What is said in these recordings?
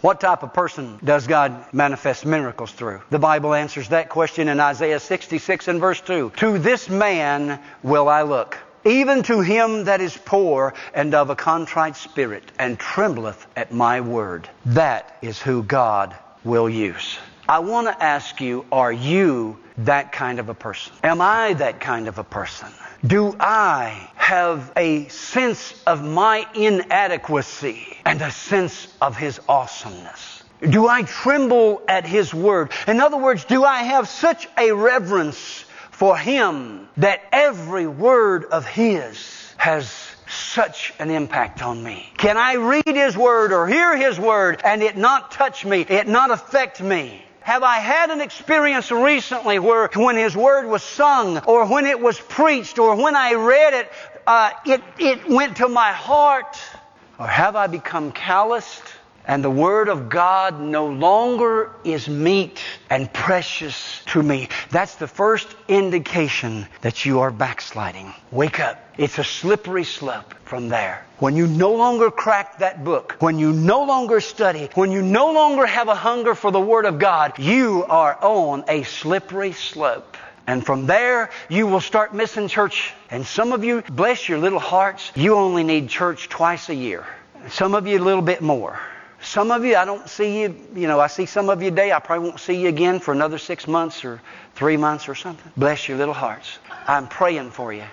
What type of person does God manifest miracles through? The Bible answers that question in Isaiah 66 and verse 2. To this man will I look, even to him that is poor and of a contrite spirit, and trembleth at my word. That is who God will use. I want to ask you, are you that kind of a person? Am I that kind of a person? Do I have a sense of my inadequacy and a sense of His awesomeness? Do I tremble at His word? In other words, do I have such a reverence for Him that every word of His has such an impact on me? Can I read His Word or hear His Word and it not touch me, it not affect me? Have I had an experience recently where when His Word was sung or when it was preached or when I read it, uh, it, it went to my heart? Or have I become calloused and the Word of God no longer is meat and precious to me? That's the first indication that you are backsliding. Wake up. It's a slippery slope from there. When you no longer crack that book, when you no longer study, when you no longer have a hunger for the Word of God, you are on a slippery slope. And from there, you will start missing church. And some of you, bless your little hearts, you only need church twice a year. Some of you a little bit more. Some of you, I don't see you, you know, I see some of you today. I probably won't see you again for another six months or three months or something. Bless your little hearts. I'm praying for you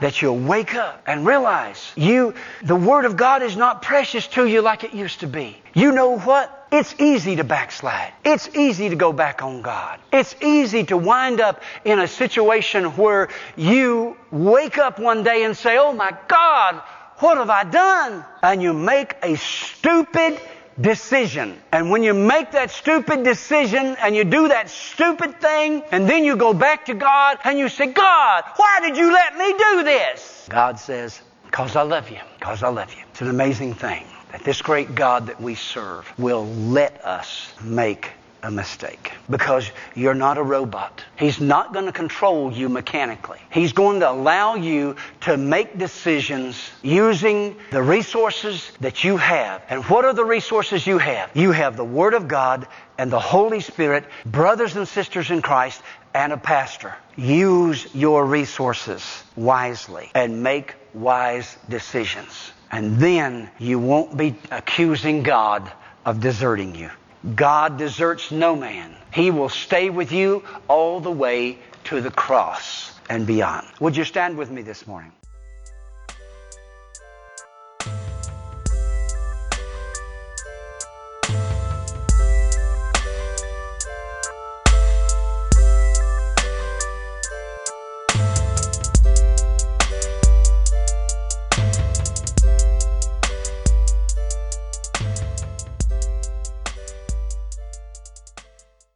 that you'll wake up and realize you, the Word of God is not precious to you like it used to be. You know what? It's easy to backslide. It's easy to go back on God. It's easy to wind up in a situation where you wake up one day and say, Oh my God, what have I done? And you make a stupid decision. And when you make that stupid decision and you do that stupid thing and then you go back to God and you say, God, why did you let me do this? God says, because I love you. Because I love you. It's an amazing thing that this great God that we serve will let us make a mistake because you're not a robot. He's not going to control you mechanically. He's going to allow you to make decisions using the resources that you have. And what are the resources you have? You have the Word of God and the Holy Spirit, brothers and sisters in Christ, and a pastor. Use your resources wisely and make wise decisions. And then you won't be accusing God of deserting you. God deserts no man. He will stay with you all the way to the cross and beyond. Would you stand with me this morning?